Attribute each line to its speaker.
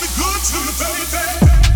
Speaker 1: the good to the baby. bad.